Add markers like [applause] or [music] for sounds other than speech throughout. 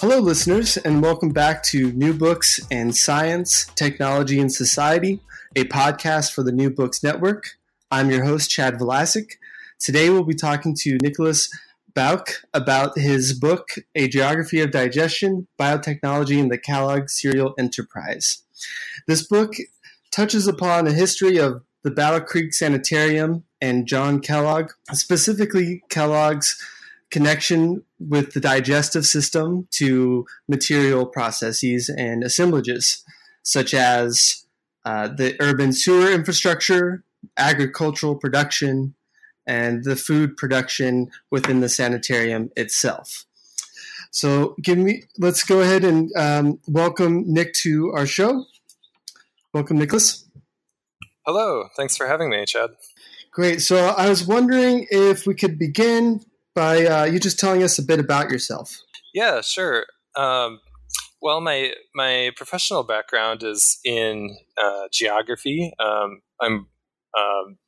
Hello, listeners, and welcome back to New Books and Science, Technology, and Society, a podcast for the New Books Network. I'm your host, Chad Vlasic. Today, we'll be talking to Nicholas Bauch about his book, A Geography of Digestion Biotechnology in the Kellogg Cereal Enterprise. This book touches upon a history of the Battle Creek Sanitarium and John Kellogg, specifically Kellogg's connection with the digestive system to material processes and assemblages, such as uh, the urban sewer infrastructure, agricultural production, and the food production within the sanitarium itself. So, give me. Let's go ahead and um, welcome Nick to our show. Welcome, Nicholas. Hello. Thanks for having me, Chad. Great. So, I was wondering if we could begin by uh, you just telling us a bit about yourself. Yeah, sure. Um, well, my my professional background is in uh, geography. Um, I'm um,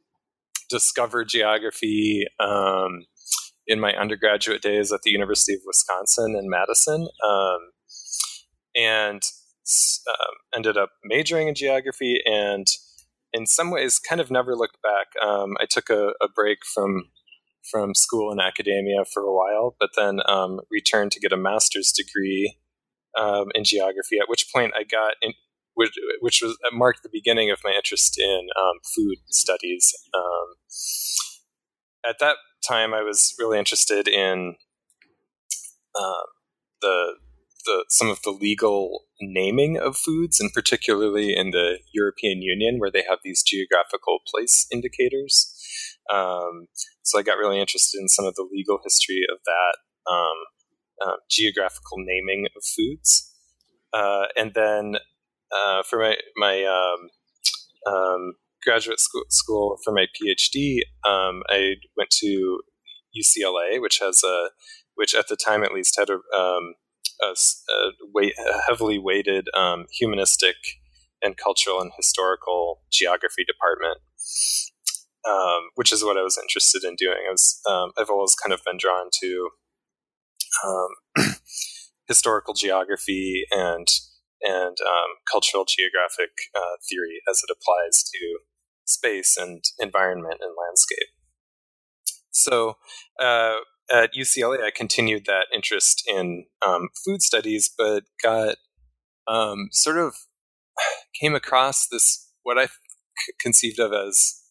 discovered geography um, in my undergraduate days at the University of Wisconsin in Madison, um, and um, ended up majoring in geography. And in some ways, kind of never looked back. I took a, a break from from school and academia for a while, but then um, returned to get a master's degree um, in geography. At which point I got in, which, which was uh, marked the beginning of my interest in um, food studies. Um, at that time, I was really interested in uh, the the some of the legal naming of foods, and particularly in the European Union, where they have these geographical place indicators. Um, so I got really interested in some of the legal history of that um, uh, geographical naming of foods. Uh, and then uh, for my, my um, um, graduate school, school, for my PhD, um, I went to UCLA, which has a, which at the time at least had a, a, a, weight, a heavily weighted humanistic and cultural and historical geography department um, which is what I was interested in doing. I was um, I've always kind of been drawn to um, [clears throat] historical geography and and um, cultural geographic uh, theory as it applies to space and environment and landscape. So uh, at UCLA, I continued that interest in um, food studies, but got um, sort of [sighs] came across this what I conceived of as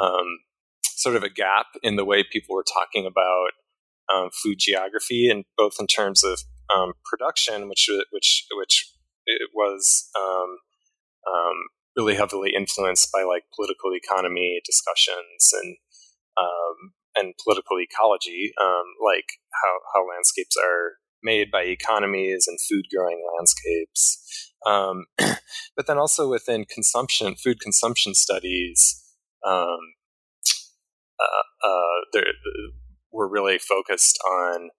um, sort of a gap in the way people were talking about um, food geography, and both in terms of um, production, which which which it was um, um, really heavily influenced by like political economy discussions and um, and political ecology, like how how landscapes are made by economies and food growing landscapes. Um, [clears throat] but then also within consumption, food consumption studies, um, uh, uh, we're really focused on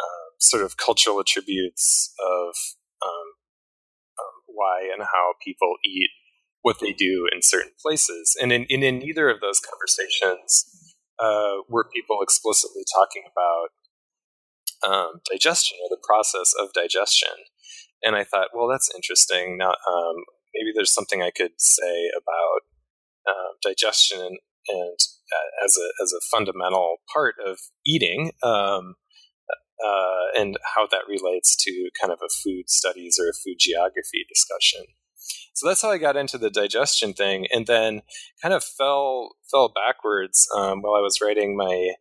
uh, sort of cultural attributes of um, um, why and how people eat what they do in certain places. And in, in, in neither of those conversations uh, were people explicitly talking about um, digestion or the process of digestion. And I thought, well, that's interesting. Now, um, maybe there's something I could say about uh, digestion and, and uh, as a as a fundamental part of eating, um, uh, and how that relates to kind of a food studies or a food geography discussion. So that's how I got into the digestion thing, and then kind of fell fell backwards um, while I was writing my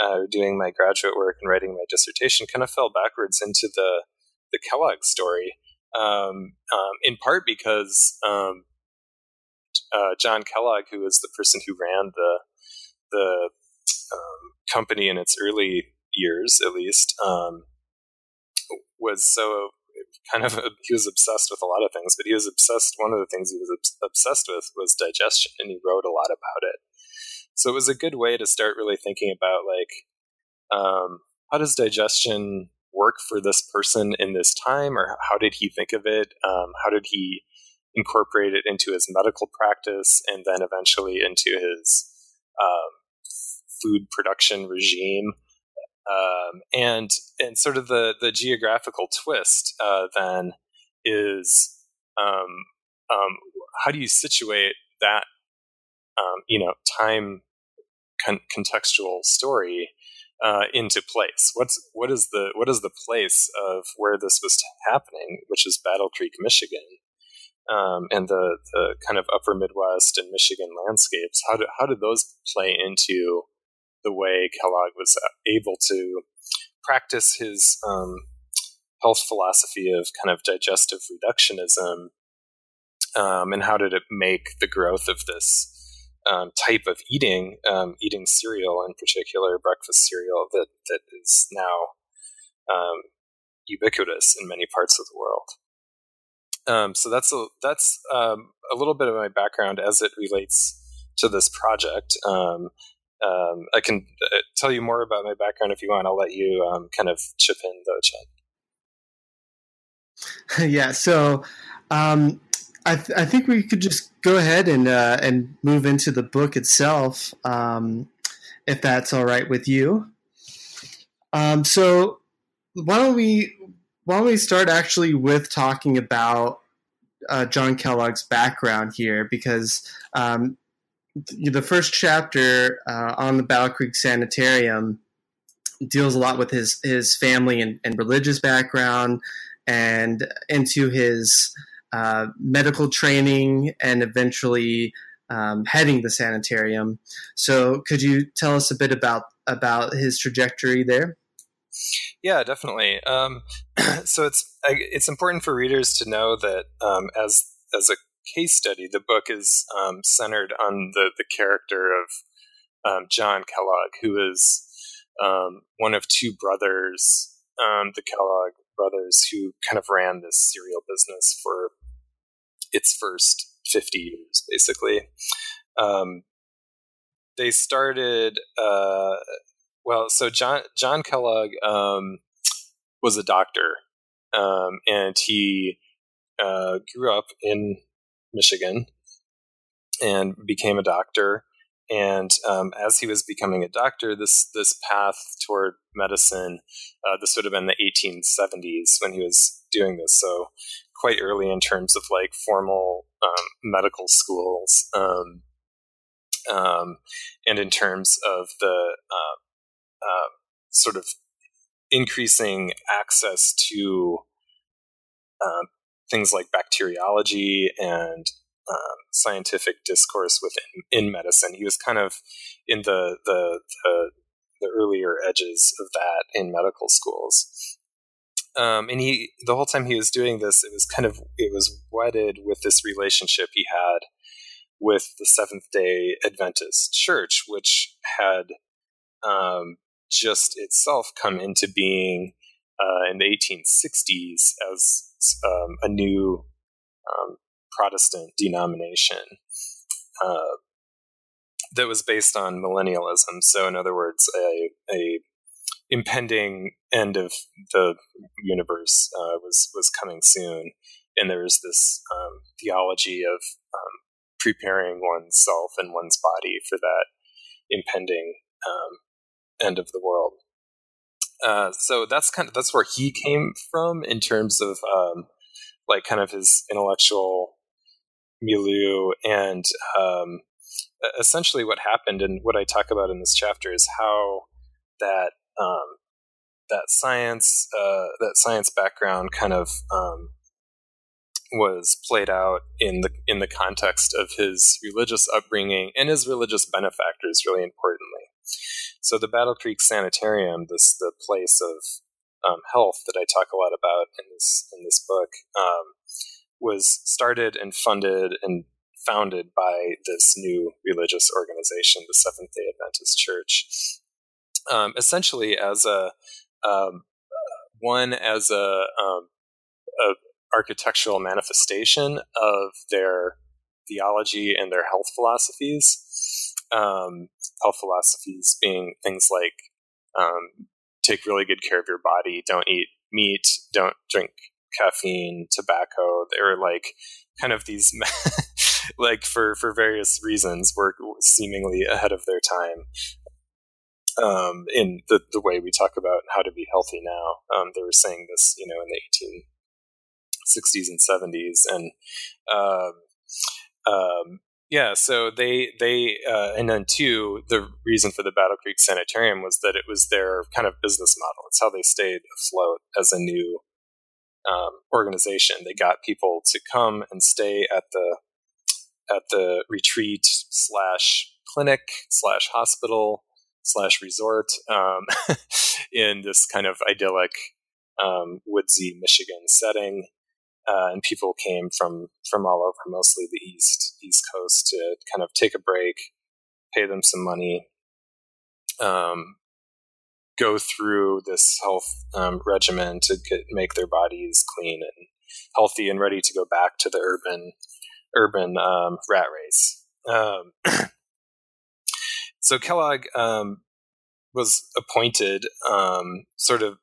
uh, doing my graduate work and writing my dissertation. Kind of fell backwards into the the Kellogg story, um, um, in part because um, uh, John Kellogg, who was the person who ran the the um, company in its early years at least, um, was so kind of [laughs] he was obsessed with a lot of things, but he was obsessed. One of the things he was obsessed with was digestion, and he wrote a lot about it. So it was a good way to start really thinking about like um, how does digestion work for this person in this time, or how did he think of it? Um, how did he incorporate it into his medical practice, and then eventually into his um, food production regime? Um, and and sort of the the geographical twist uh, then is um, um, how do you situate that um, you know time con- contextual story uh, into place? What's what is the what is the place of where this was happening, which is Battle Creek, Michigan, um, and the the kind of Upper Midwest and Michigan landscapes? How did how did those play into the way Kellogg was able to practice his um, health philosophy of kind of digestive reductionism, um, and how did it make the growth of this um, type of eating, um, eating cereal in particular, breakfast cereal that that is now um, ubiquitous in many parts of the world. Um, so that's a that's um, a little bit of my background as it relates to this project. Um, um, I can uh, tell you more about my background if you want. I'll let you um, kind of chip in though, Chad. [laughs] yeah. So um, I, th- I, think we could just go ahead and uh, and move into the book itself, if that's all right with you. So why don't we why don't we start actually with talking about uh, John Kellogg's background here because um, the first chapter uh, on the Battle Creek Sanitarium deals a lot with his his family and, and religious background and into his uh, medical training and eventually um, heading the sanitarium. So, could you tell us a bit about about his trajectory there? Yeah, definitely. Um, [clears throat] so it's it's important for readers to know that um, as as a case study, the book is um, centered on the, the character of um, John Kellogg, who is um, one of two brothers, um, the Kellogg brothers, who kind of ran this cereal business for its first 50 years, basically. They started, uh, well, so John, John Kellogg um, was a doctor, and he uh, grew up in Michigan and became a doctor. And um, as he was becoming a doctor, this this path toward medicine, uh, this would have been the 1870s when he was doing this. So quite early in terms of like formal um, medical schools, um, um and in terms of the uh, uh, sort of increasing access to uh, things like bacteriology and um, scientific discourse within in medicine. He was kind of in the, the the, the earlier edges of that in medical schools. Um, and he the whole time he was doing this, it was kind of it was wedded with this relationship he had with the Seventh Day Adventist Church, which had um, just itself come into being uh, in the 1860s as um, a new um, Protestant denomination uh, that was based on millennialism. So, in other words, a, a impending end of the universe uh, was was coming soon, and there was this um, theology of um, preparing oneself and one's body for that impending um, end of the world. Uh, so that's kind of that's where he came from in terms of um, like kind of his intellectual milieu and um, essentially what happened and what I talk about in this chapter is how that um, that science uh, that science background kind of um, was played out in the in the context of his religious upbringing and his religious benefactors really importantly so the Battle Creek Sanitarium, this the place of um, health that I talk a lot about in this in this book, um, was started and funded and founded by this new religious organization, the Seventh Day Adventist Church. um, essentially as a um, one as a, um, a, architectural manifestation of their theology and their health philosophies. Um, health philosophies being things like um, take really good care of your body, don't eat meat, don't drink caffeine, tobacco. They're like kind of these [laughs] like for for various reasons were seemingly ahead of their time um, in the, the way we talk about how to be healthy now. Um, they were saying this, you know, in the 1860s and 70s, and um, um, yeah, so they they uh, and then two, the reason for the Battle Creek Sanitarium was that it was their kind of business model. It's how they stayed afloat as a new um, organization. They got people to come and stay at the at the retreat slash clinic slash hospital slash resort um, [laughs] in this kind of idyllic um, woodsy Michigan setting. Uh, and people came from from all over, mostly the east east coast, to kind of take a break, pay them some money, um, go through this health um, regimen to get, make their bodies clean and healthy and ready to go back to the urban urban um, rat race. Um, [clears throat] so Kellogg um, was appointed um, sort of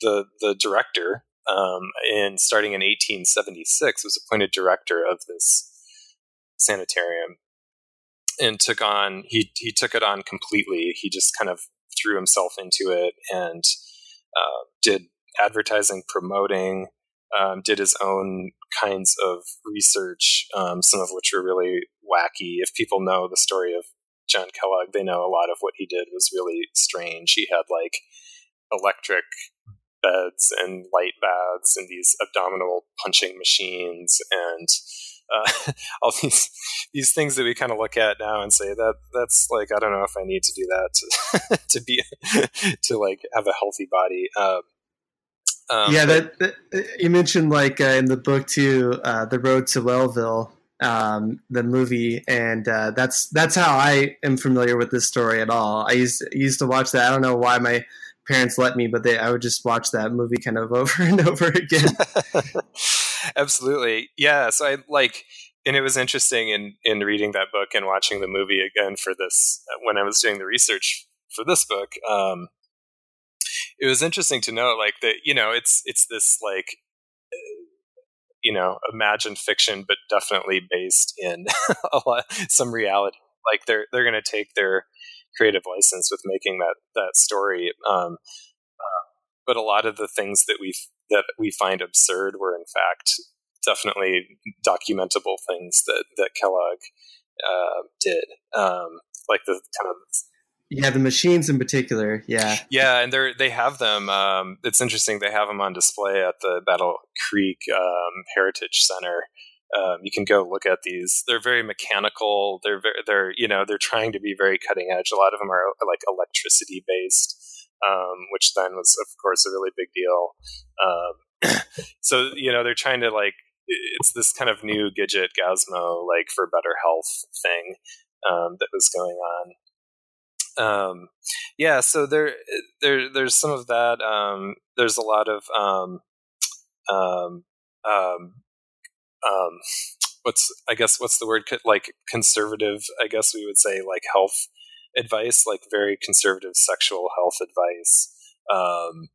the the director um, in starting in 1876 was appointed director of this sanitarium and took on he he took it on completely. He just kind of threw himself into it and uh, did advertising, promoting, um, did his own kinds of research, um, some of which were really wacky. If people know the story of John Kellogg, they know a lot of what he did was really strange. He had like electric beds and light baths and these abdominal punching machines and uh, [laughs] all these these things that we kind of look at now and say that that's like I don't know if I need to do that to [laughs] to be [laughs] to like have a healthy body. Um, um, yeah, that, that, you mentioned like uh, in the book too, uh, the Road to Wellville, um, the movie, and uh, that's that's how I am familiar with this story at all. I used used to watch that. I don't know why my parents let me, but they I would just watch that movie kind of [laughs] over and over again. [laughs] Absolutely, yeah. So I like, and it was interesting in in reading that book and watching the movie again for this when I was doing the research for this book. Um, it was interesting to know like that you know it's it's this like you know imagined fiction but definitely based in [laughs] lot, some reality like they're they're going to take their creative license with making that that story um, uh, but a lot of the things that we that we find absurd were in fact definitely documentable things that that Kellogg uh, did um, like the kind of yeah, the machines in particular. Yeah, yeah, and they they have them. Um, it's interesting. They have them on display at the Battle Creek um, Heritage Center. Um, you can go look at these. They're very mechanical. They're very, they're you know they're trying to be very cutting edge. A lot of them are like electricity based, um, which then was of course a really big deal. Um, [coughs] so you know they're trying to like it's this kind of new gadget Gazmo like for better health thing um, that was going on um, yeah, so there, there, there's some of that. Um, there's a lot of, um, um, um, um, what's, I guess, what's the word? Like conservative, I guess we would say, like health advice, like very conservative sexual health advice. Um,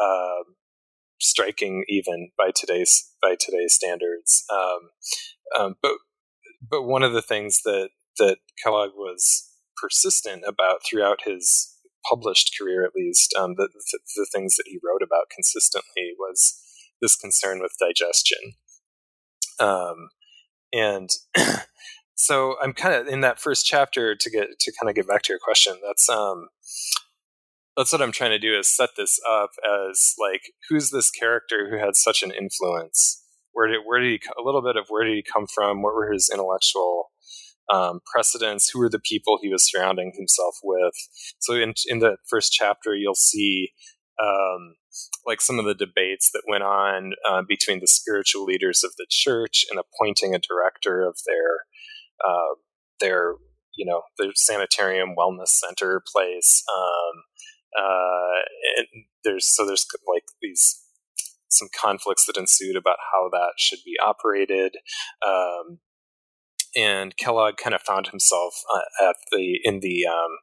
uh, striking even by today's by today's standards. Um, um, but but one of the things that that Kellogg was persistent about throughout his published career, at least, um, the, the, the things that he wrote about consistently was this concern with digestion. Um, and [clears throat] so I'm kind of in that first chapter to get to kind of get back to your question. That's um, that's what I'm trying to do is set this up as like who's this character who had such an influence? Where did where did he a little bit of where did he come from? What were his intellectual um, precedents, who were the people he was surrounding himself with. So in, in the first chapter, you'll see um, like some of the debates that went on uh, between the spiritual leaders of the church and appointing a director of their uh, their you know their sanitarium wellness center place. Um, uh, and there's so there's like these some conflicts that ensued about how that should be operated. Um, and Kellogg kind of found himself uh, at the in the, um,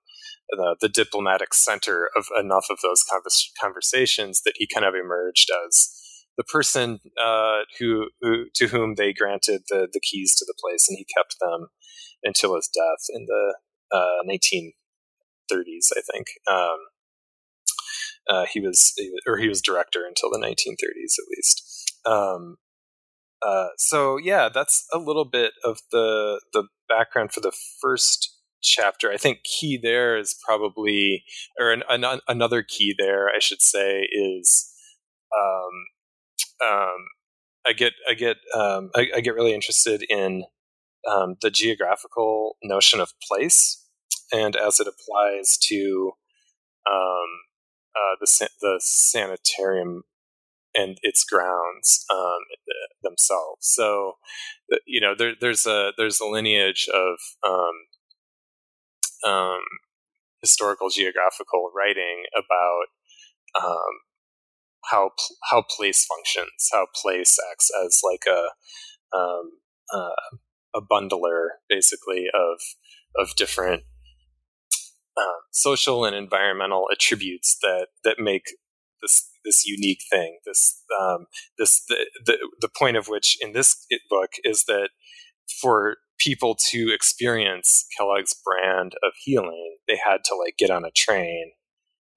the, the diplomatic center of enough of those convers- conversations that he kind of emerged as the person uh, who, who, to whom they granted the the keys to the place, and he kept them until his death in the uh, 1930s, I think. Um, uh, he was, or he was director until the 1930s at least. Um, uh, so yeah, that's a little bit of the the background for the first chapter. I think key there is probably, or an, an, another key there, I should say, is um, um, I get I get um, I, I, get really interested in um, the geographical notion of place and as it applies to um, uh, the the sanitarium and its grounds um, themselves. So, you know, there, there's a there's a lineage of um, um, historical geographical writing about um, how how place functions, how place acts as like a um, uh, a bundler, basically of of different um, social and environmental attributes that that make this this unique thing. This um, this the, the the point of which in this book is that for people to experience Kellogg's brand of healing, they had to like get on a train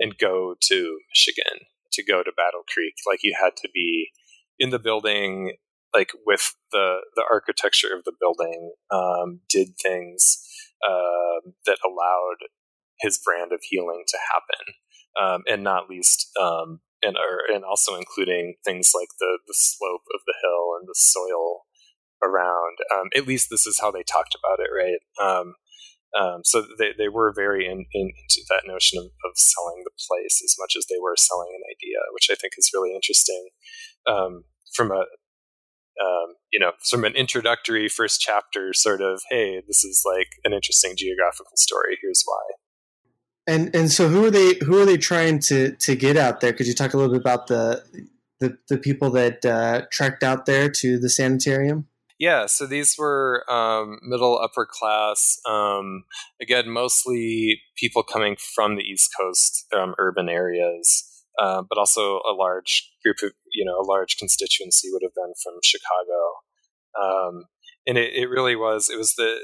and go to Michigan to go to Battle Creek. Like you had to be in the building, like with the the architecture of the building, um, did things uh, that allowed his brand of healing to happen, um, and not least um, and or, and also including things like the the slope of the hill and the soil around. Um, at least this is how they talked about it, right? Um, um, so they, they were very in, in, into that notion of, of, selling the place as much as they were selling an idea, which I think is really interesting um, from a um, you know from an introductory first chapter sort of hey this is like an interesting geographical story here's why and and so who are they who are they trying to to get out there? Could you talk a little bit about the the, the people that uh, trekked out there to the sanitarium? Yeah, so these were um, middle upper class. Um, again, mostly people coming from the East Coast um, urban areas, uh, but also a large group of you know a large constituency would have been from Chicago, um, and it, it, really was it was the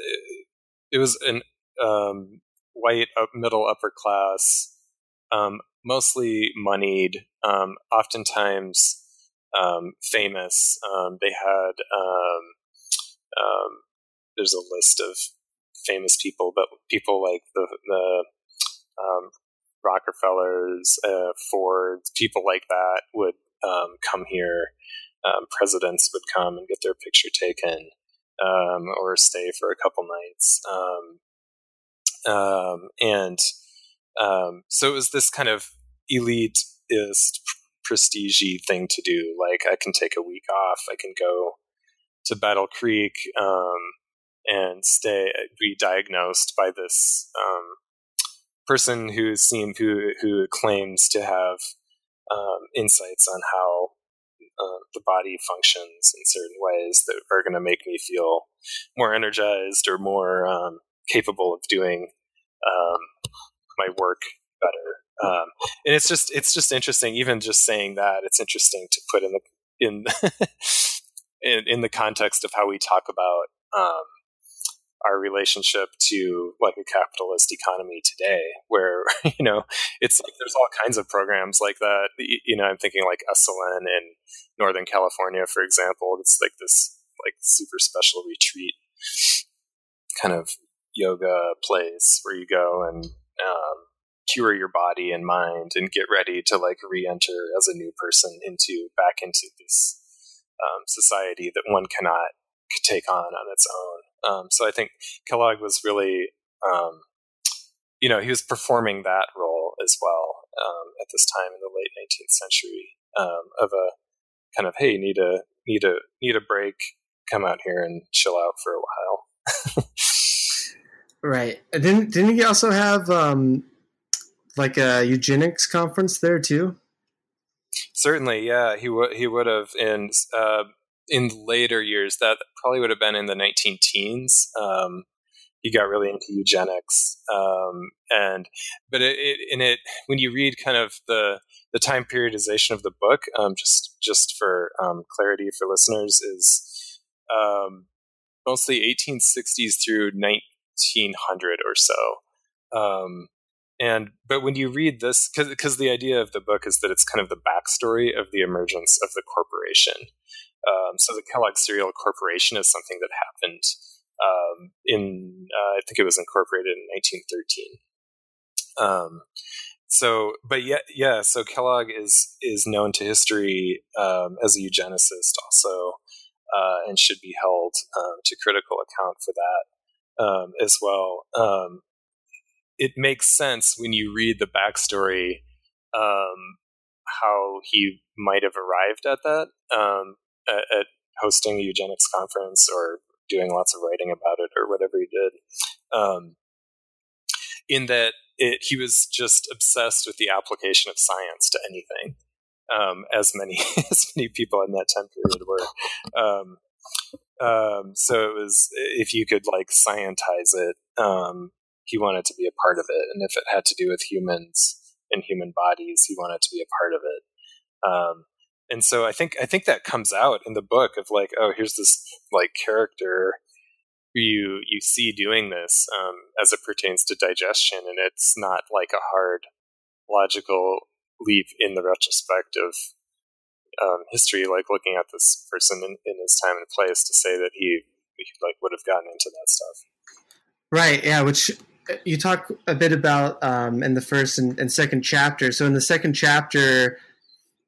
it, was an um, white middle upper class, um, mostly moneyed, um, oftentimes um, famous. Um, they had um, there's a list of famous people, but people like the the Rockefellers, uh, people like that would come here. presidents would come and get their picture taken. Um, or stay for a couple nights. Um, um, and um, so it was this kind of elitist, prestige thing to do. Like I can take a week off, I can go to Battle Creek um, and stay, be diagnosed by this um, person who seem who who claims to have um, insights on how uh, the body functions in certain ways that are going to make me feel more energized or more um, capable of doing um, my work better. Um, and it's just it's just interesting. Even just saying that, it's interesting to put in the in [laughs] in, in the context of how we talk about um, our relationship to like a capitalist economy today, where [laughs] you know it's like there's all kinds of programs like that. You know, I'm thinking like Esalen in Northern California, for example. It's like this like super special retreat kind of yoga place where you go and um, cure your body and mind and get ready to like re-enter as a new person into back into this um, society that one cannot take on on its own. Um, so I think Kellogg was really, um, you know, he was performing that role as well um, at this time in the late 19th century um, of a kind of hey, need a need a need a break, come out here and chill out for a while. [laughs] Right. Didn't didn't he also have um, like a eugenics conference there too? Certainly, yeah. He would he would have in uh, in later years. That probably would have been in the 19 teens. Um, he got really into eugenics, um, and but it, it, in it when you read kind of the the time periodization of the book, um, just just for um, clarity for listeners, is um, mostly 1860s through 1900 or so. Um, and but when you read this, because the idea of the book is that it's kind of the backstory of the emergence of the corporation. Um, so the Kellogg Cereal Corporation is something that happened um, in uh, I think it was incorporated in 1913. Um, so, but yeah, yeah. So Kellogg is is known to history um, as a eugenicist, also, uh, and should be held um, to critical account for that um, as well. Um, it makes sense when you read the backstory um, how he might have arrived at that um, at, at, hosting a eugenics conference or doing lots of writing about it or whatever he did. Um, in that it, he was just obsessed with the application of science to anything, um, as many [laughs] as many people in that time period were. Um, um, so it was if you could like scientize it, he wanted to be a part of it, and if it had to do with humans and human bodies, he wanted to be a part of it. Um, and so I think I think that comes out in the book of like, oh, here's this like character who you you see doing this um, as it pertains to digestion, and it's not like a hard logical leap in the retrospect of um, history, like looking at this person in, in his time and place to say that he, he like would have gotten into that stuff. Right. Yeah. Which you talk a bit about um, in the first and, and, second chapter. So in the second chapter,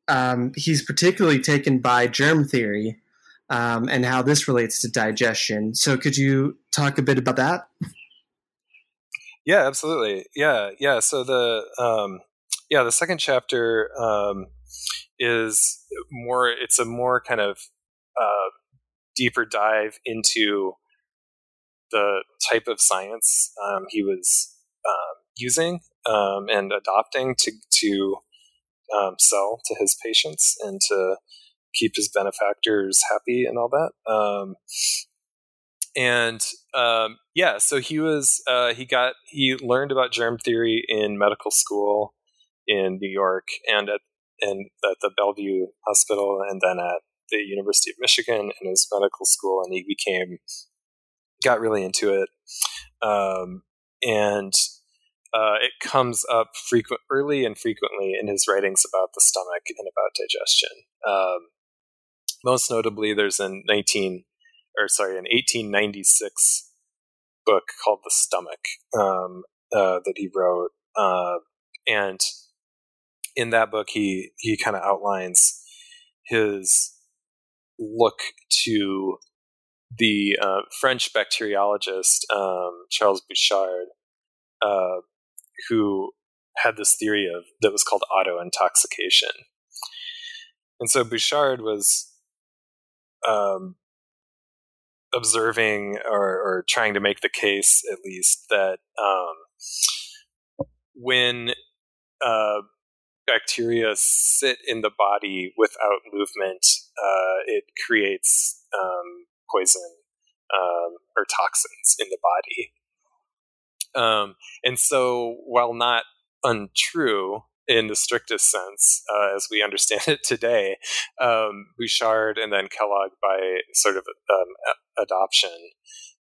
um, he's particularly taken by germ theory um, and how this relates to digestion. So could you talk a bit about that? Yeah, absolutely. Yeah, yeah. So the um, yeah the second chapter um, is more. It's a more kind of uh, deeper dive into the type of science um, he was um, using um, and adopting to to um, sell to his patients and to keep his benefactors happy and all that. Um, and um, yeah, so he was uh, he got he learned about germ theory in medical school in New York and at and at the Bellevue Hospital and then at the University of Michigan in his medical school, and he became got really into it, um, and uh, it comes up frequent, early and frequently in his writings about the stomach and about digestion. Um, most notably, there's a 19 or sorry, an 1896 book called The Stomach um, uh, that he wrote, uh, and in that book, he he kind of outlines his look to the uh, French bacteriologist um, Charles Bouchard, uh, who had this theory of that was called auto intoxication. And so Bouchard was um, observing or, or, trying to make the case, at least, that um, when uh, bacteria sit in the body without movement, uh, it creates um, poison um, or toxins in the body. Um, and so, while not untrue in the strictest sense, uh, as we understand [laughs] it today, um, Bouchard and then Kellogg, by sort of um, adoption,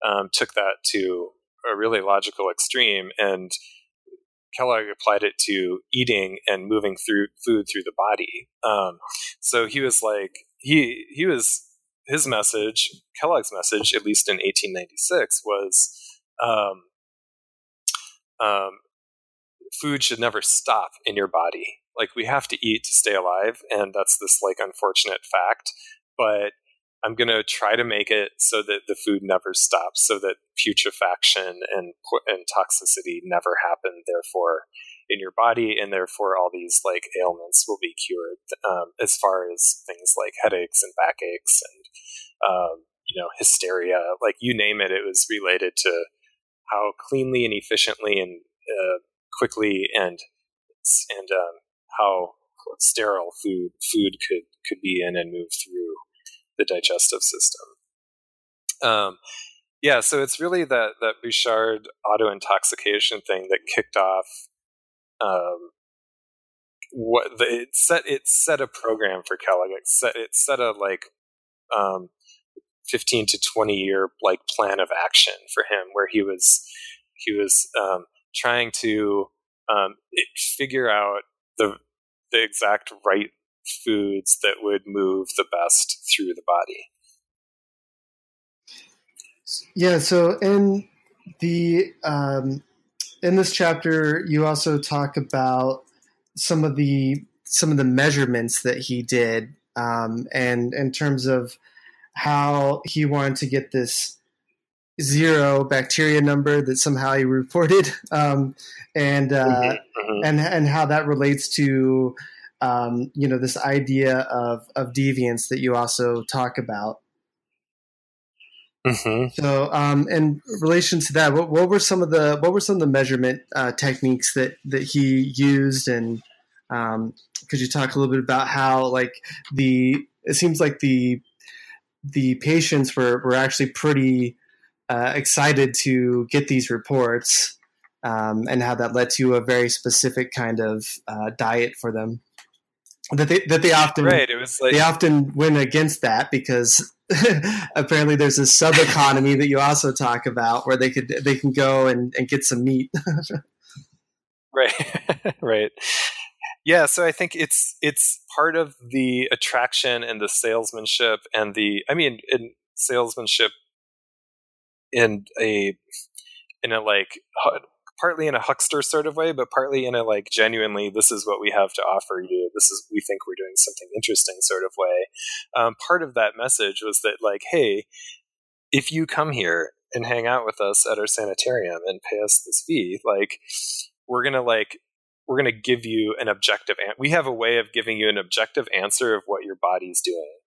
um, took that to a really logical extreme and Kellogg applied it to eating and moving through food through the body. Um, so he was like he he was his message, Kellogg's message, at least in 1896, was um, um, food should never stop in your body. Like we have to eat to stay alive, and that's this like unfortunate fact. But I'm going to try to make it so that the food never stops, so that putrefaction and and toxicity never happen. Therefore, in your body, and therefore all these like ailments will be cured. Um, as far as things like headaches and backaches and um, you know hysteria, like you name it, it was related to how cleanly and efficiently and uh, quickly and and um, how sterile food food could could be in and move through the digestive system. Um, yeah, so it's really that that Bouchard auto intoxication thing that kicked off um, what the, it set it set a program for Kellogg. It set it set a like um, fifteen to twenty year like plan of action for him, where he was he was um, trying to um, it, figure out the the exact right foods that would move the best through the body. Yeah. So in the um, in this chapter, you also talk about some of the some of the measurements that he did, um, and in terms of how he wanted to get this zero bacteria number that somehow he reported, [laughs] um, and uh, mm-hmm, mm-hmm. and and how that relates to um, you know this idea of of deviance that you also talk about. Mm-hmm. So, um, in relation to that, what, what, were some of the what were some of the measurement uh, techniques that that he used, and um, could you talk a little bit about how like the it seems like the the patients were were actually pretty uh, excited to get these reports, um, and how that led to a very specific kind of uh, diet for them that they that they often right. It was like, they often win against that because [laughs] apparently there's a sub economy that you also talk about where they could they can go and, and get some meat. [laughs] right, [laughs] right. Yeah, so I think it's it's part of the attraction and the salesmanship and the I mean in salesmanship in a in a like partly in a huckster sort of way, but partly in a like genuinely, this is what we have to offer you. This is we think we're doing something interesting sort of way. Um, part of that message was that like, hey, if you come here and hang out with us at our sanitarium and pay us this fee, like we're gonna like we're gonna give you an objective. An- we have a way of giving you an objective answer of what your body's doing,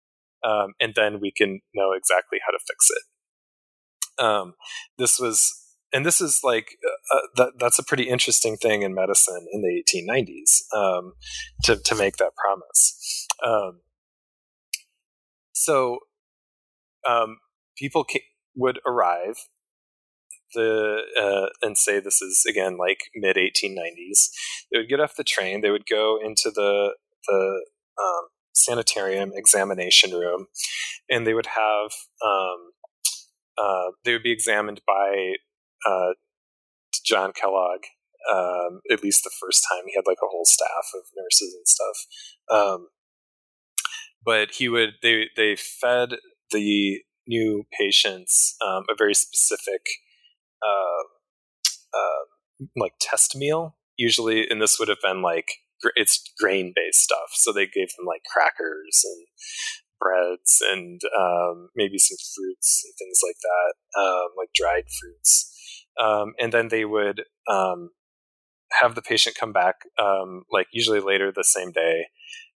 um, and then we can know exactly how to fix it. Um, this was and this is like uh, uh, that, that's a pretty interesting thing in medicine in the 1890s um, to, to make that promise. Um, so um, people ca- would arrive the uh, and say this is again like mid 1890s they would get off the train they would go into the the um, sanitarium examination room and they would have um, uh, they would be examined by uh, John Kellogg. Um, at least the first time, he had like a whole staff of nurses and stuff. Um, but he would they they fed the new patients um, a very specific uh, uh, like test meal. Usually, and this would have been like it's grain based stuff. So they gave them like crackers and breads and um, maybe some fruits and things like that, um, like dried fruits um, and then they would um, have the patient come back, um, like usually later the same day,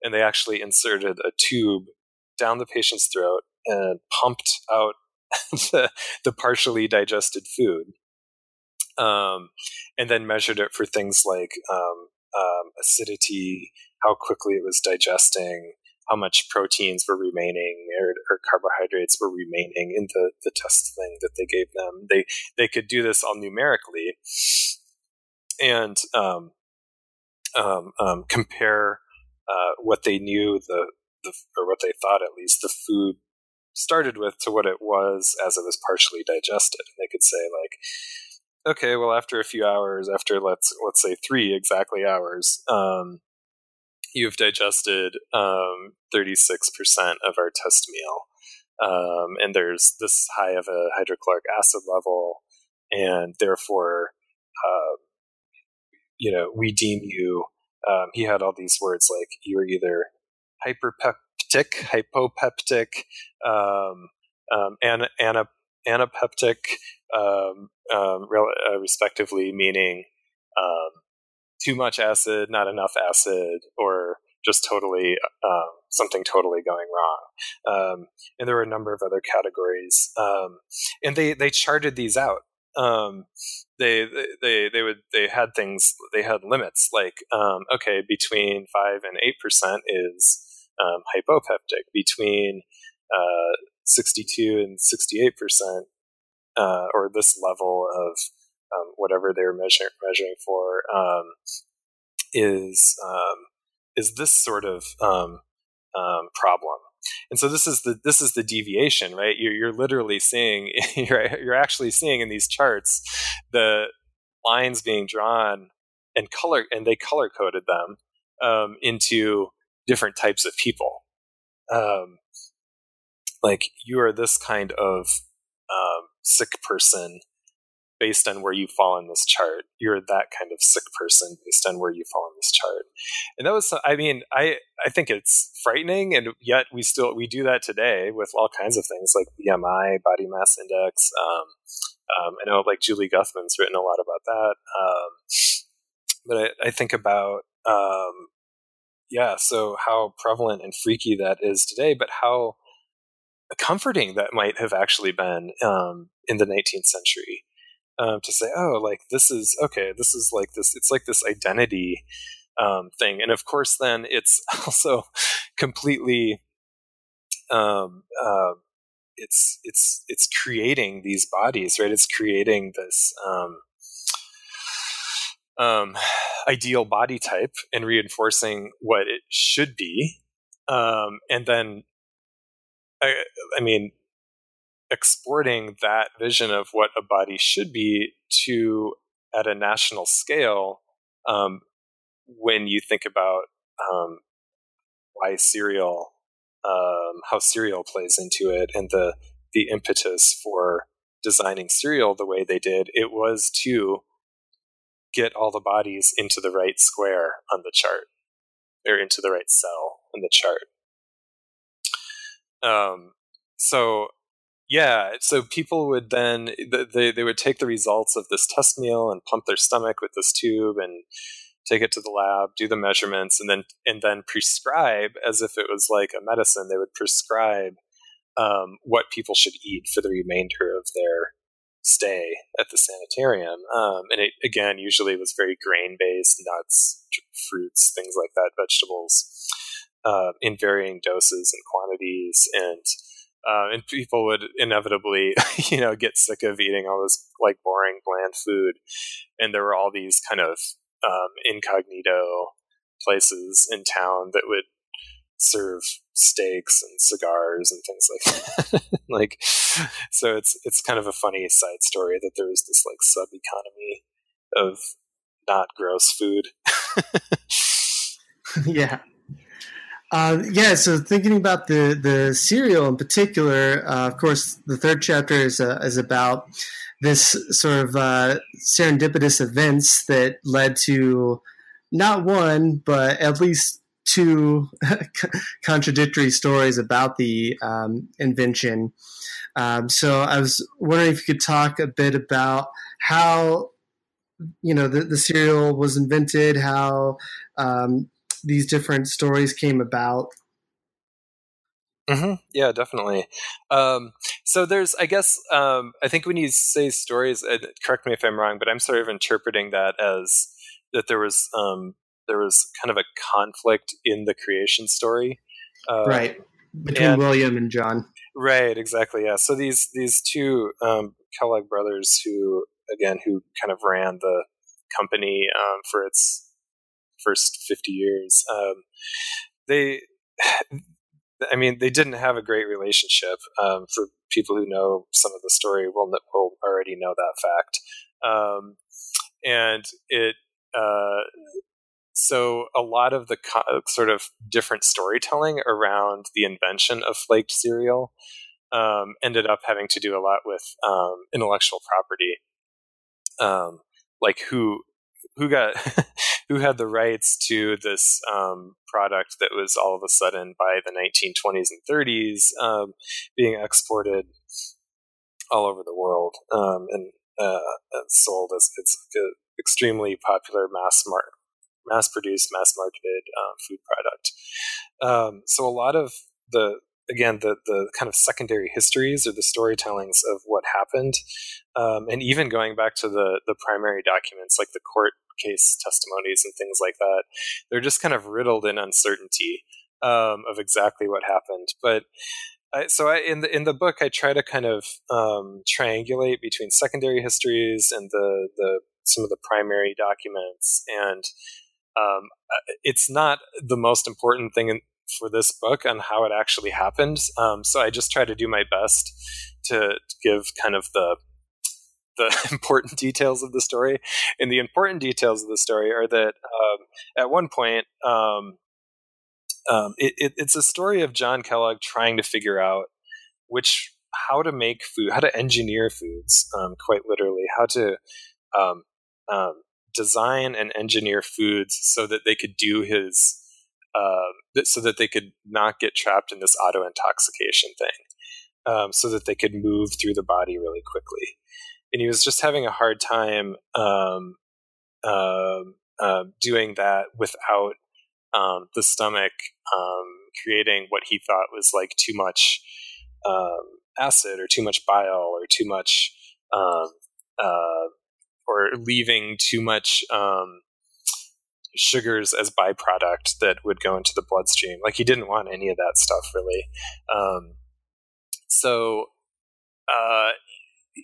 and they actually inserted a tube down the patient's throat and pumped out [laughs] the, the partially digested food, um, and then measured it for things like um, um, acidity, how quickly it was digesting, how much proteins were remaining or, or, carbohydrates were remaining in the, the test thing that they gave them. They they could do this all numerically and um, um, um, compare uh, what they knew the, the or what they thought at least the food started with to what it was as it was partially digested. And they could say like, okay, well after a few hours, after let's let's say three exactly hours, um, you've digested um, 36% of our test meal. Um, and there's this high of a hydrochloric acid level, and therefore, uh, you know, we deem you. Um, he had all these words like you're either hyperpeptic, hypopeptic, um, um, ana, ana, anapeptic, um, um, uh, respectively, meaning um, too much acid, not enough acid, or just totally um, something totally going wrong. Um, and there were a number of other categories, um, and they they charted these out. Um, they they they would they had things they had limits like um, okay between five and eight percent is um, hypopeptic between uh, 62 and 68 percent uh, or this level of um, whatever they're measuring measuring for um, is um, is this sort of um, problem. And so this is the this is the deviation right? You're, you're literally seeing [laughs] you're, you're actually seeing in these charts the lines being drawn and color and they color coded them um, into different types of people. Um, like you are this kind of um, sick person based on where you fall in this chart. You're that kind of sick person based on where you fall in this chart. And that was, I mean, I, I think it's frightening. And yet we still, we do that today with all kinds of things like BMI, body mass index. Um, um, I know like Julie Guthman's written a lot about that. Um, but I, I, think about, um, yeah, so how prevalent and freaky that is today, but how comforting that might have actually been um, in the 19th century um, to say, oh, like this is okay. This is like this. It's like this identity um, thing, and of course, then it's [laughs] also completely. Um, uh, it's it's it's creating these bodies, right? It's creating this um, um, ideal body type and reinforcing what it should be, and then I, I mean exporting that vision of what a body should be to at a national scale um, when you think about um, why cereal um, how cereal plays into it and the the impetus for designing cereal the way they did it was to get all the bodies into the right square on the chart or into the right cell in the chart. Um, so yeah, so people would then they they would take the results of this test meal and pump their stomach with this tube and take it to the lab, do the measurements, and then and then prescribe as if it was like a medicine. They would prescribe um, what people should eat for the remainder of their stay at the sanitarium. Um, and it again usually it was very grain based, nuts, fruits, things like that, vegetables, uh, in varying doses and quantities, and uh, and people would inevitably, [laughs] you know, get sick of eating all this like boring, bland food. And there were all these kind of um, incognito places in town that would serve steaks and cigars and things like that. [laughs] like, so it's it's kind of a funny side story that there was this like sub economy of not gross food. [laughs] yeah. Uh, yeah, so thinking about the the cereal in particular, uh, of course, the third chapter is uh, is about this sort of uh, serendipitous events that led to not one but at least two [laughs] contradictory stories about the um, invention. Um, so I was wondering if you could talk a bit about how you know the, the cereal was invented, how um, these different stories came about. Mm-hmm. Yeah, definitely. Um, so there's, I guess, um, I think when you say stories, uh, correct me if I'm wrong, but I'm sort of interpreting that as that there was um, there was kind of a conflict in the creation story, uh, right, between and, William and John. Right, exactly. Yeah. So these these two um, Kellogg brothers, who again, who kind of ran the company um, for its first 50 years. Um, they, [sighs] I mean, they didn't have a great relationship. Um, for people who know some of the story, will will already know that fact. Um, and it, uh, so a lot of the co- sort of different storytelling around the invention of flaked cereal um, ended up having to do a lot with um, intellectual property, um, like who who got [laughs] who had the rights to this um, product that was all of a sudden by the 1920s and 30s um, being exported all over the world um, and, uh, sold as it's an extremely popular mass mar- mass produced mass marketed um, food product. Um, so a lot of the again the the kind of secondary histories or the storytellings of what happened, um, and even going back to the the primary documents like the court case testimonies and things like that, they're just kind of riddled in uncertainty um, of exactly what happened. But I, so I, in the in the book, I try to kind of um, triangulate between secondary histories and the the some of the primary documents, and um, it's not the most important thing in, for this book on how it actually happened. Um, so I just try to do my best to, give kind of the the [laughs] important details of the story. And the important details of the story are that um, at one point, um, um, it, it, it's a story of John Kellogg trying to figure out which how to make food, how to engineer foods, um, quite literally, how to um, design and engineer foods so that they could do his, uh, so that they could not get trapped in this auto intoxication thing, um, so that they could move through the body really quickly. And he was just having a hard time um, uh, doing that without um, the stomach um, creating what he thought was like too much um, acid or too much bile or too much um, uh, or leaving too much um, sugars as byproduct that would go into the bloodstream. Like he didn't want any of that stuff really. Um, so uh,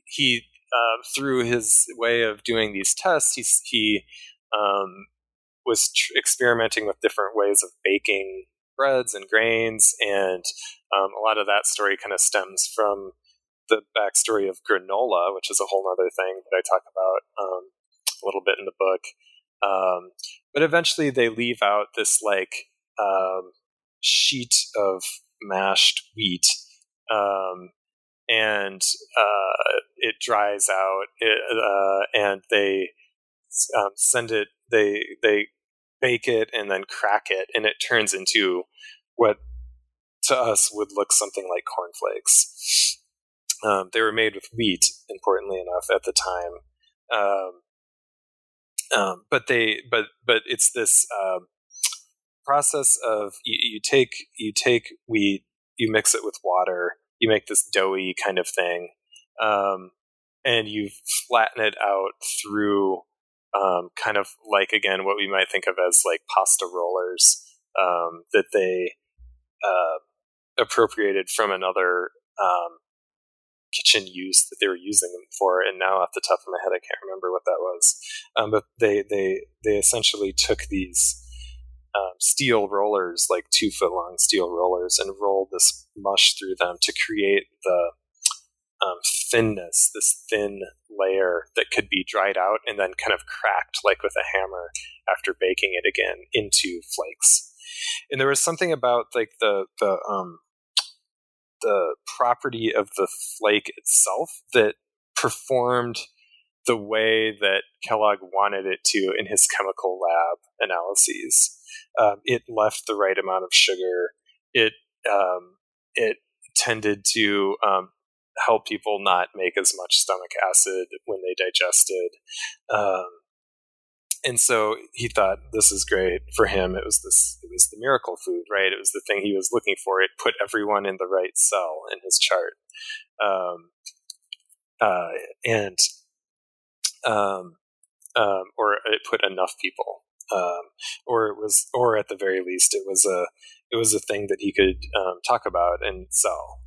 he uh, through his way of doing these tests, he he um, was tr- experimenting with different ways of baking breads and grains, and um, a lot of that story kind of stems from the backstory of granola, which is a whole other thing that I talk about um, a little bit in the book. Um, but eventually, they leave out this like um, sheet of mashed wheat, um, and uh, it dries out, it, uh, and they um, send it. They they bake it and then crack it, and it turns into what to us would look something like cornflakes. Um, they were made with wheat, importantly enough, at the time. Um, but they, but but it's this um, process of you, you, take you take wheat, you mix it with water, you make this doughy kind of thing, um, and you flatten it out through um, kind of like again what we might think of as like pasta rollers um, that they uh, appropriated from another um, kitchen use that they were using them for. And now, off the top of my head, I can't remember what that was. Um, but they they they essentially took these um, steel rollers, like two foot long steel rollers, and rolled this mush through them to create the um, thinness, this thin layer that could be dried out and then kind of cracked, like with a hammer, after baking it again into flakes. And there was something about like the the um, the property of the flake itself that performed the way that Kellogg wanted it to in his chemical lab analyses. Um, it left the right amount of sugar. It um, it tended to um, help people not make as much stomach acid when they digested. Um, and so he thought this is great for him. It was this, it was the miracle food, right? It was the thing he was looking for. It put everyone in the right cell in his chart, um, uh, and um, um, or it put enough people, um, or it was, or at the very least, it was a, it was a thing that he could um, talk about and sell.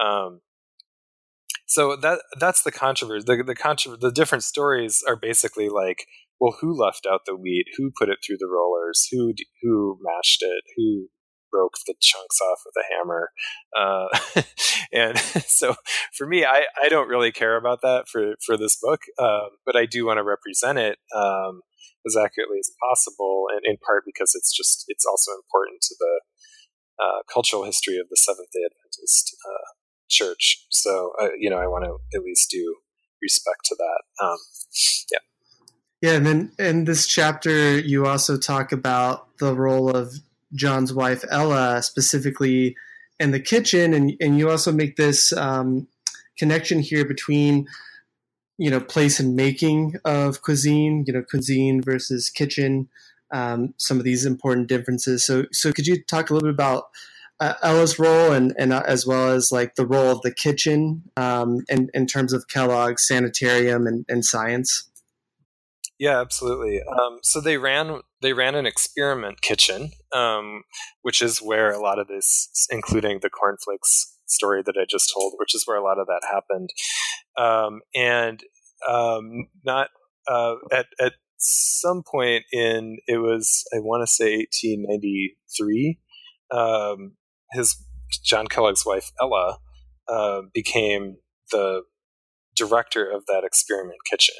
Um, so that that's the controversy. The the, contro- the different stories are basically like, well, who left out the wheat? Who put it through the rollers? Who who mashed it? Who broke the chunks off with a hammer? Uh, [laughs] and [laughs] so for me, I, I don't really care about that for for this book, um, but I do want to represent it um, as accurately as possible, and in part because it's just it's also important to the uh, cultural history of the Seventh Day Adventist uh, church. So, uh, you know, I want to at least do respect to that. Um, yeah. Yeah, and then in this chapter, you also talk about the role of John's wife Ella, specifically in the kitchen, and and you also make this um, connection here between you know place and making of cuisine, you know cuisine versus kitchen, um, some of these important differences. So so could you talk a little bit about uh, Ella's role and, and uh, as well as like the role of the kitchen um, in, in terms of Kellogg's sanitarium and, and science? Yeah, absolutely. Um, so they ran they ran an experiment kitchen, um, which is where a lot of this, including the cornflakes story that I just told, which is where a lot of that happened. Um, and um, not uh, at at some point in it was I want to say 1893. Um, his John Kellogg's wife Ella uh, became the director of that experiment kitchen.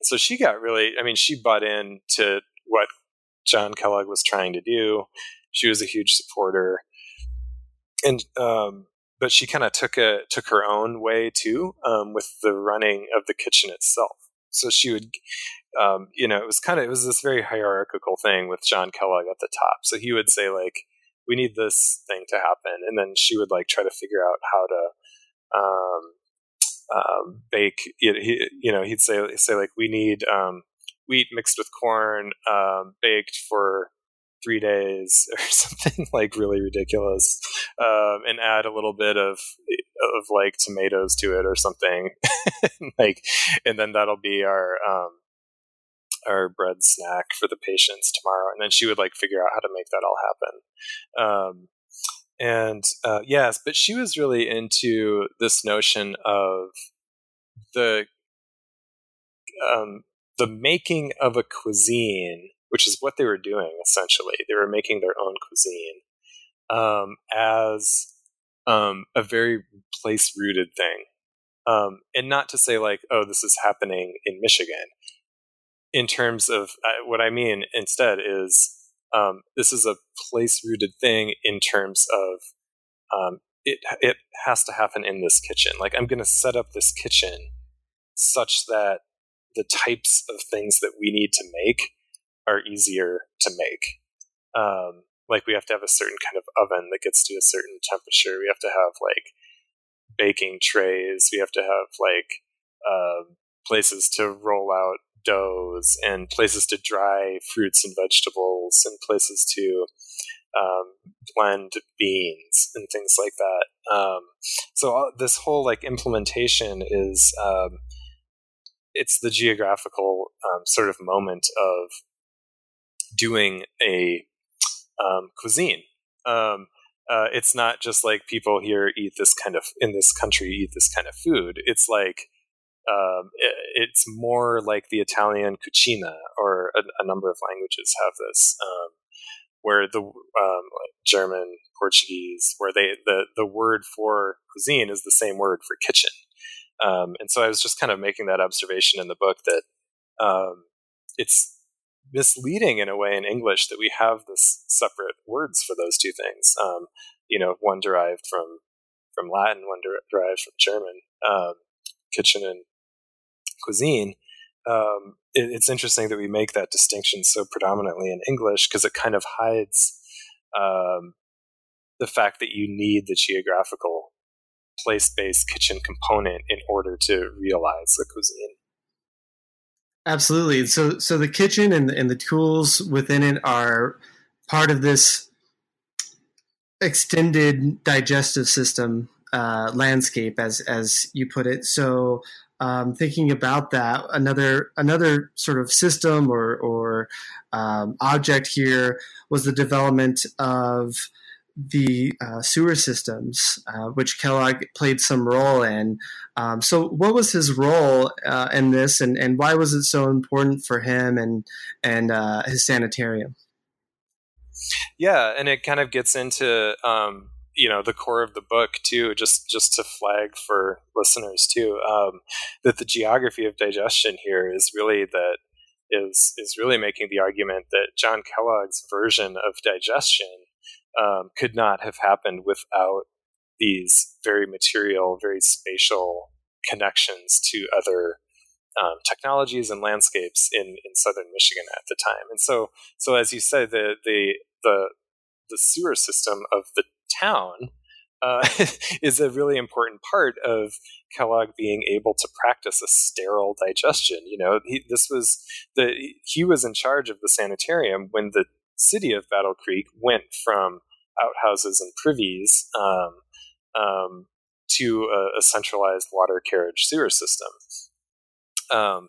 And so she got really, I mean, she bought in to what John Kellogg was trying to do. She was a huge supporter, and um, but she kind of took a took her own way too um, with the running of the kitchen itself. So she would, um, you know, it was kind of it was this very hierarchical thing with John Kellogg at the top. So he would say like, "We need this thing to happen," and then she would like try to figure out how to um, um, bake. You know, he'd say say like, "We need um, wheat mixed with corn, um, baked for three days [laughs] or something like really ridiculous, um, and add a little bit of of like tomatoes to it or something, [laughs] like, and then that'll be our um, our bread snack for the patients tomorrow. And then she would like figure out how to make that all happen. Um, and uh, yes, but she was really into this notion of the um, the making of a cuisine which is what they were doing essentially. They were making their own cuisine um, as um, a very place rooted thing. Um, and not to say like, oh, this is happening in Michigan. In terms of uh, what I mean instead is um, this is a place rooted thing in terms of um, it, it has to happen in this kitchen. Like I'm going to set up this kitchen such that the types of things that we need to make are easier to make. Um, like we have to have a certain kind of oven that gets to a certain temperature. We have to have like baking trays. We have to have like uh, places to roll out doughs and places to dry fruits and vegetables and places to um, blend beans and things like that. Um, so all, this whole like implementation is um, it's the geographical um, sort of moment of doing a um, cuisine. Um, uh, it's not just like people here eat this kind of in this country eat this kind of food. It's like um, it, it's more like the Italian cucina, or a, a number of languages have this, um, where the um, German, Portuguese, where they the the word for cuisine is the same word for kitchen. Um, and so I was just kind of making that observation in the book that um, it's misleading in a way in English that we have this separate words for those two things. Um, you know, one derived from from Latin, one derived from German, um, kitchen and cuisine. Um, it, it's interesting that we make that distinction so predominantly in English because it kind of hides um, the fact that you need the geographical place-based kitchen component in order to realize the cuisine. Absolutely. So, so the kitchen and and the tools within it are part of this extended digestive system uh, landscape, as as you put it. So, um, thinking about that, another another sort of system or or um, object here was the development of the uh, sewer systems, uh, which Kellogg played some role in. Um, so, what was his role uh, in this, and, and why was it so important for him and and uh, his sanitarium? Yeah, and it kind of gets into um, you know the core of the book too. Just just to flag for listeners too um, that the geography of digestion here is really that is is really making the argument that John Kellogg's version of digestion um, could not have happened without these very material, very spatial connections to other um, technologies and landscapes in, in southern Michigan at the time. And so, so as you said, the the the, the sewer system of the town uh, [laughs] is a really important part of Kellogg being able to practice a sterile digestion. You know, he, this was the he was in charge of the sanitarium when the city of Battle Creek went from outhouses and privies um, um, to a, a, centralized water carriage sewer system. Um,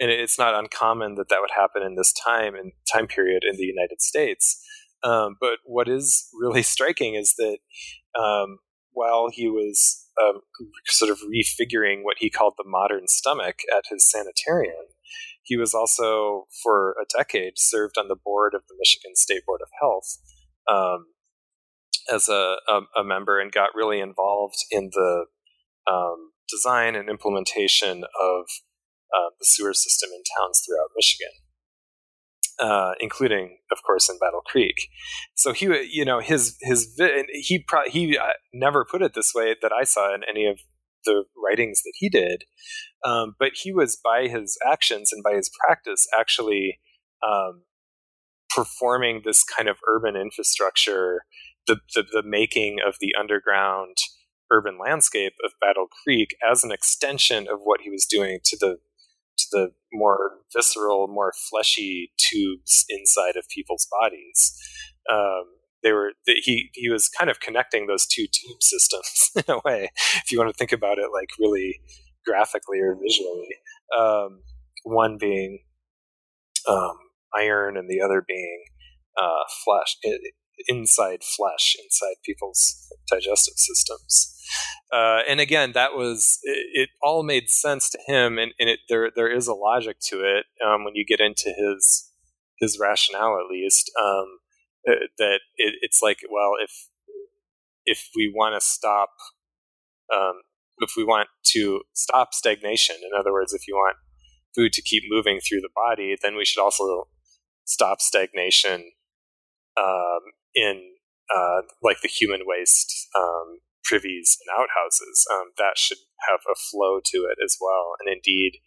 and it's not uncommon that that would happen in this time and time period in the United States. Um, but what is really [laughs] striking is that um, while he was um, sort of refiguring what he called the modern stomach at his sanitarium, he was also, for a decade, served on the board of the Michigan State Board of Health um, as a, a, a, member and got really involved in the um, design and implementation of uh, the sewer system in towns throughout Michigan. Uh, including, of course, in Battle Creek. So he, you know, his his he pro- he uh, never put it this way that I saw in any of the writings that he did, um, but he was by his actions and by his practice actually um, performing this kind of urban infrastructure, the, the the making of the underground urban landscape of Battle Creek as an extension of what he was doing to the to the more visceral, more fleshy tubes inside of people's bodies. Um, they were he he was kind of connecting those two tube [laughs] systems [laughs] in a way, if you want to think about it like really graphically or visually. Um, one being um, iron, and the other being uh, flesh, inside flesh, inside people's digestive systems. Uh, and again, that was it, it, all made sense to him, and, and it, there there is a logic to it um, when you get into his his rationale, at least. Um, uh, that it, it's like, well, if if we want to stop, um, if we want to stop stagnation, in other words, if you want food to keep moving through the body, then we should also stop stagnation um, in uh, like the human waste um, privies and outhouses. Um, that should have a flow to it as well. And indeed,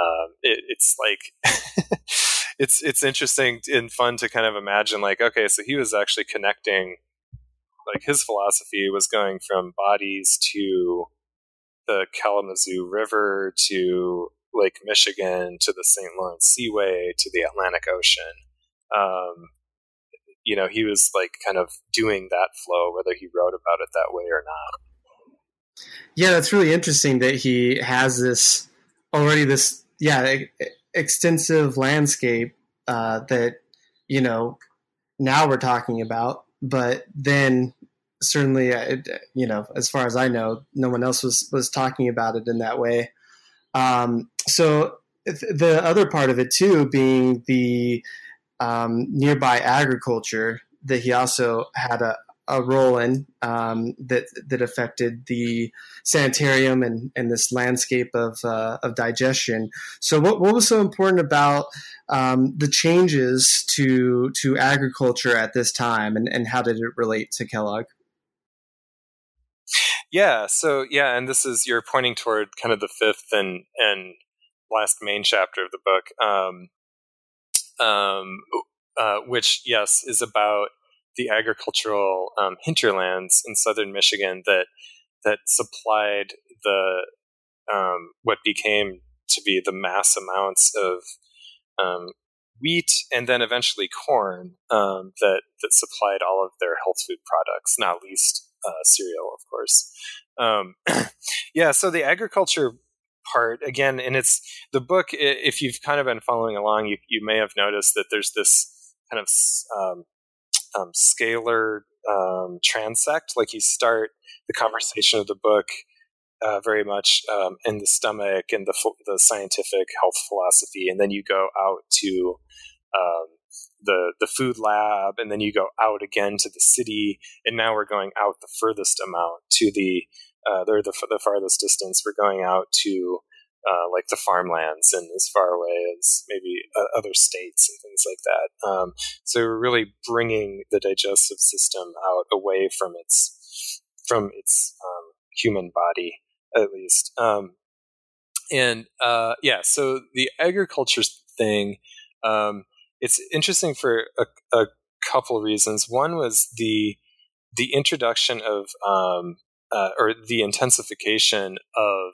um, it, it's like [laughs] it's it's interesting and fun to kind of imagine like okay, so he was actually connecting. Like his philosophy was going from bodies to the Kalamazoo River to Lake Michigan to the St. Lawrence Seaway to the Atlantic Ocean. Um, you know, he was like kind of doing that flow, whether he wrote about it that way or not. Yeah, that's really interesting that he has this already this yeah extensive landscape uh, that you know now we're talking about, but then certainly uh, it, you know as far as I know, no one else was was talking about it in that way. Um, so the other part of it too being the um, nearby agriculture that he also had a, a role in um, that that affected the sanitarium and, and this landscape of, uh, of digestion. So, what, what was so important about um, the changes to to agriculture at this time, and, and how did it relate to Kellogg? Yeah, so yeah, and this is you're pointing toward kind of the fifth and and last main chapter of the book. Um, um, uh, which yes is about the agricultural um, hinterlands in southern Michigan that that supplied the um, what became to be the mass amounts of um, wheat and then eventually corn um, that that supplied all of their health food products, not least uh, cereal, of course. Um, [clears throat] yeah, so the agriculture part again and it's the book if you've kind of been following along you, you may have noticed that there's this kind of um, um, scalar um, transect like you start the conversation of the book uh, very much um, in the stomach and the, the scientific health philosophy and then you go out to um, the the food lab and then you go out again to the city and now we're going out the furthest amount to the uh, they're the, the farthest distance. We're going out to uh, like the farmlands and as far away as maybe uh, other states and things like that. Um, so we're really bringing the digestive system out away from its from its um, human body, at least. Um, and uh, yeah, so the agriculture thing, um, it's interesting for a, a couple reasons. One was the the introduction of um, uh, or the intensification of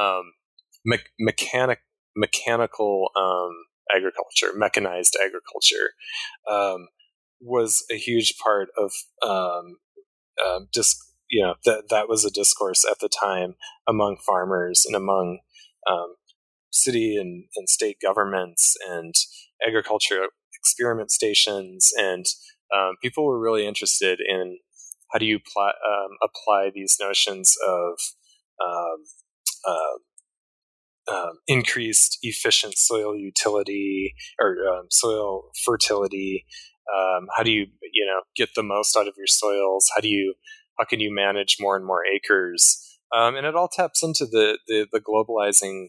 um, me- mechanic mechanical um, agriculture, mechanized agriculture. Um, was a huge part of um, uh, you know that that was a discourse at the time among farmers and among um, city and, and state governments and agriculture experiment stations and um, people were really interested in how do you pl- um, apply these notions of um, uh, um, increased efficient soil utility or um, soil fertility? Um, how do you you know get the most out of your soils? How do you how can you manage more and more acres? And it all taps into the the, the globalizing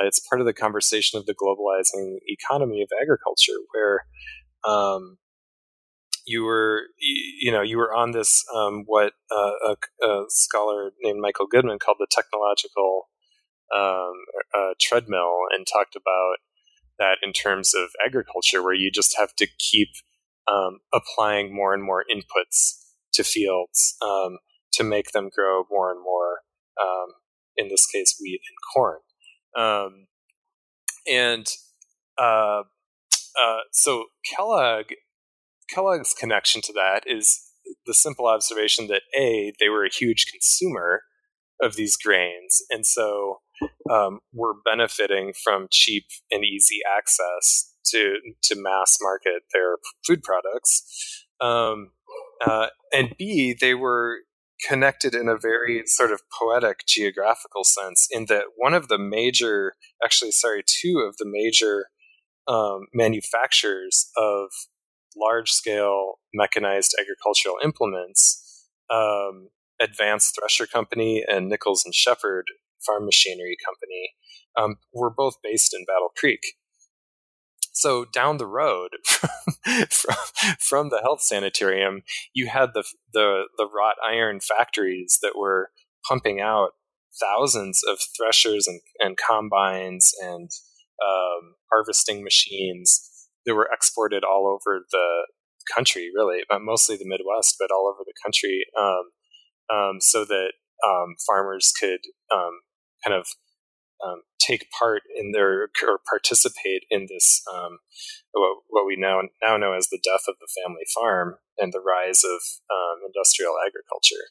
it's part of the conversation of the globalizing economy of agriculture where um, you were you know you were on this um, what uh, a, a, scholar named Michael Goodman called the technological um, uh, treadmill and talked about that in terms of agriculture where you just have to keep um, applying more and more inputs to fields um, to make them grow more and more um, in this case wheat and corn. Um, and uh, uh, so Kellogg Kellogg's connection to that is the simple observation that a they were a huge consumer of these grains, and so um, we're benefiting from cheap and easy access to to mass market their food products. Um, uh, and B, they were connected in a very sort of poetic geographical sense in that one of the major, actually, sorry, two of the major um, manufacturers of large scale mechanized agricultural implements, um, Advanced Thresher Company and Nichols and Shepard Farm Machinery Company, um, were both based in Battle Creek. So down the road [laughs] from, from the health sanitarium, you had the, the the wrought iron factories that were pumping out thousands of threshers and, and combines and um, harvesting machines that were exported all over the country, really, but mostly the Midwest, but all over the country, um, um, so that um, farmers could um, kind of um, take part in their or participate in this what, what, we now now know as the death of the family farm and the rise of industrial agriculture.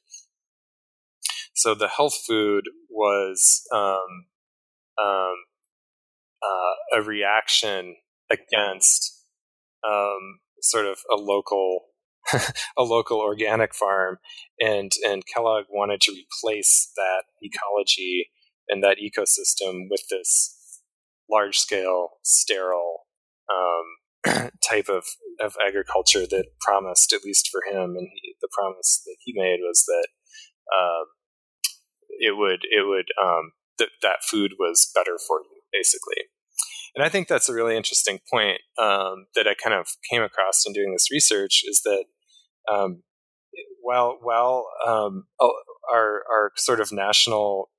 So the health food was um, uh, a reaction against um, sort of a local [laughs] a local organic farm and and Kellogg wanted to replace that ecology and that ecosystem with this large scale sterile um, [clears throat] type of, of agriculture that promised at least for him and he, the promise that he made was that um, it would it would um, that that food was better for you basically and I think that's a really interesting point um, that I kind of came across in doing this research is that um, while while um, our our sort of national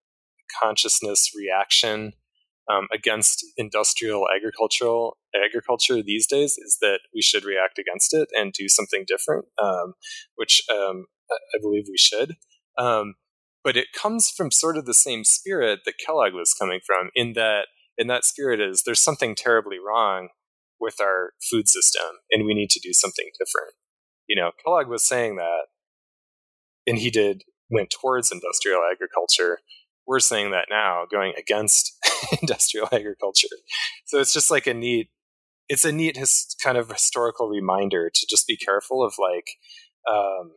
consciousness reaction um, against industrial agricultural agriculture these days is that we should react against it and do something different, um, which um, I believe we should. But it comes from sort of the same spirit that Kellogg was coming from, in that and that spirit is there's something terribly wrong with our food system and we need to do something different. You know, Kellogg was saying that and he did went towards industrial agriculture. We're saying that now, going against [laughs] industrial agriculture. So it's just like a neat, it's a neat his, kind of historical reminder to just be careful of like um,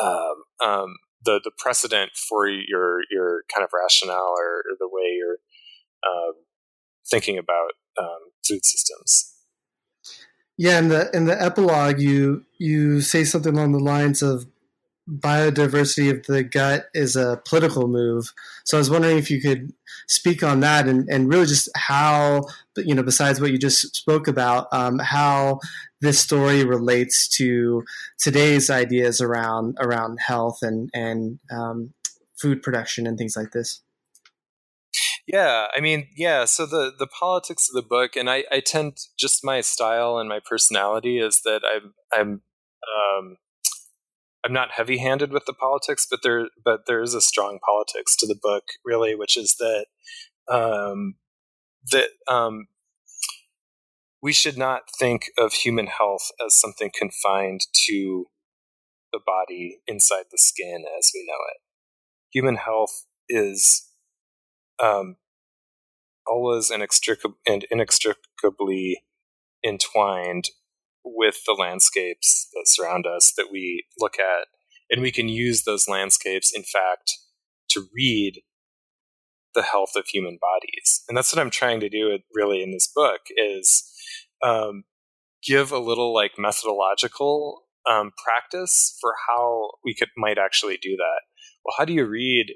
um, um, the the precedent for your your kind of rationale or, or the way you're um, thinking about um, food systems. Yeah, in the in the epilogue, you you say something along the lines of biodiversity of the gut is a political move. So I was wondering if you could speak on that and, and really just how, you know, besides what you just spoke about, um, how this story relates to today's ideas around around health and and um, food production and things like this. Yeah, I mean, yeah. So the the politics of the book, and I, I tend just my style and my personality is that I'm I'm um, I'm not heavy handed with the politics, but there but there is a strong politics to the book, really, which is that um, that um, we should not think of human health as something confined to the body inside the skin as we know it. Human health is um, always inextric- and inextricably entwined with the landscapes that surround us that we look at. And we can use those landscapes, in fact, to read the health of human bodies. And that's what I'm trying to do really in this book is um, give a little like methodological um, practice for how we could might actually do that. Well, how do you read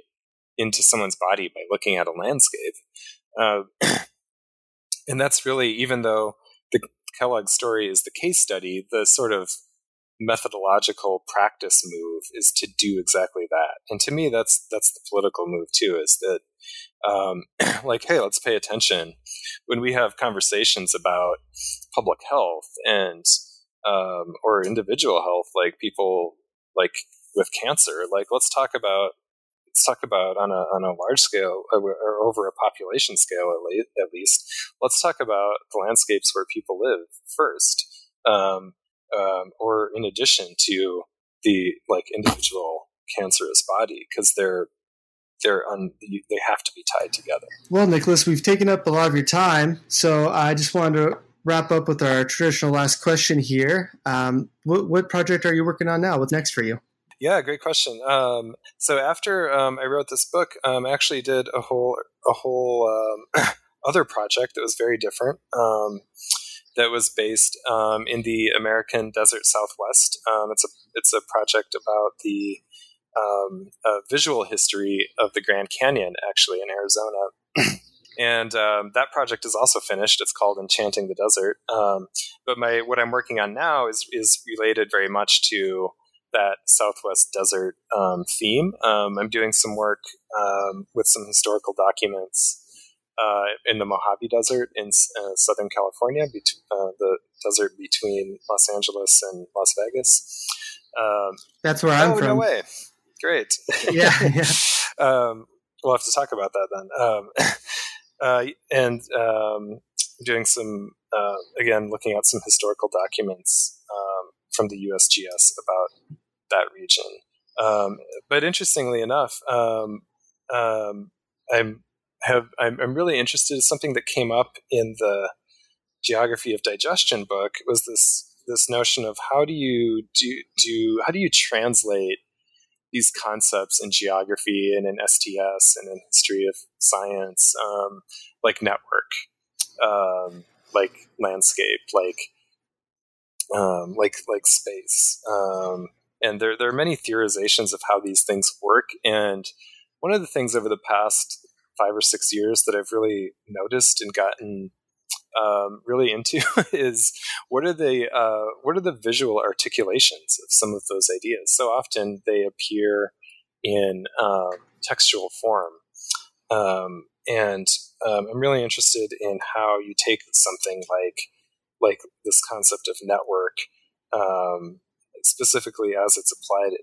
into someone's body by looking at a landscape? Uh, [clears throat] and that's really even though the Kellogg story is the case study, the sort of methodological practice move is to do exactly that. And to me, that's that's the political move too. Is that um, [clears throat] like, hey, let's pay attention when we have conversations about public health and um, or individual health, like people like with cancer. Like, let's talk about let's talk about on a on a large scale uh, or over a population scale at, le- at least. Let's talk about the landscapes where people live first. Um, um, or in addition to the like individual cancerous body because they're they're un, they have to be tied together. Well, Nicholas, we've taken up a lot of your time, so I just wanted to wrap up with our traditional last question here. Um, what, what, project are you working on now? What's next for you? Yeah, great question. Um, so after um, I wrote this book, um, I actually did a whole a whole um, [coughs] other project that was very different. Um, that was based um, in the American Desert Southwest. It's a it's a project about the um, visual history of the Grand Canyon, actually in Arizona. [coughs] and um, that project is also finished. It's called Enchanting the Desert. Um, but my what I'm working on now is is related very much to that Southwest desert um, theme. I'm doing some work with some historical documents uh, in the Mojave Desert in uh, Southern California, bet- uh, the desert between Los Angeles and Las Vegas. Um, That's where I'm oh, from. No way. Great. [laughs] yeah. yeah. [laughs] um, we'll have to talk about that then. Um, [laughs] uh, and um, doing some, uh, again, looking at some historical documents um, from the USGS about that region. Um, but interestingly enough, um, I'm have I'm, I'm really interested in something that came up in the geography of digestion book was this this notion of how do you do, do how do you translate these concepts in geography and in STS and in history of science, um, like network, um, like landscape, like um, like like space, um, and there there are many theorizations of how these things work. And one of the things over the past five or six years that I've really noticed and gotten um, really into [laughs] is what are the uh, what are the visual articulations of some of those ideas? So often they appear in um, textual form, um, and um, I'm really interested in how you take something like like this concept of network, um, specifically as it's applied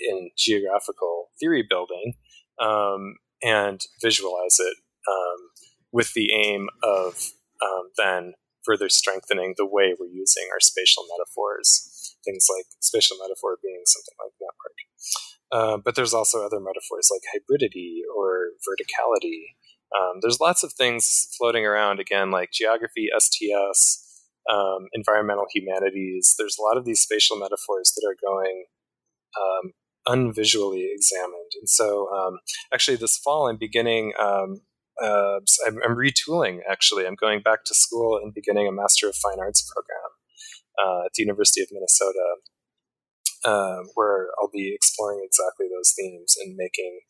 in geographical theory building, um, and visualize it um, with the aim of um, then further strengthening the way we're using our spatial metaphors. Things like spatial metaphor being something like network. Uh, but there's also other metaphors like hybridity or verticality. Um, there's lots of things floating around, again, like geography, STS, um, environmental humanities. There's a lot of these spatial metaphors that are going um, unvisually examined. And so, um, actually, this fall, I'm beginning. Um, uh, I'm, I'm, retooling. Actually, I'm going back to school and beginning a Master of Fine Arts program uh, at the University of Minnesota, uh, where I'll be exploring exactly those themes and making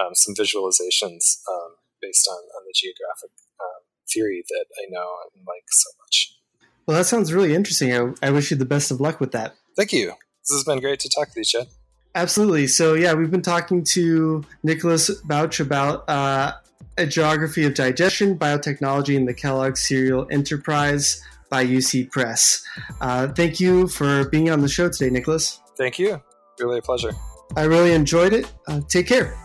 um, some visualizations um, based on, on the geographic theory that I know and like so much. Well, that sounds really interesting. I, I wish you the best of luck with that. Thank you. This has been great to talk to you, Chad. Absolutely. So, yeah, we've been talking to Nicholas Bauch about uh, a geography of digestion, biotechnology, and the Kellogg Cereal Enterprise by UC Press. Uh, thank you for being on the show today, Nicholas. Thank you. Really a pleasure. I really enjoyed it. Uh, take care.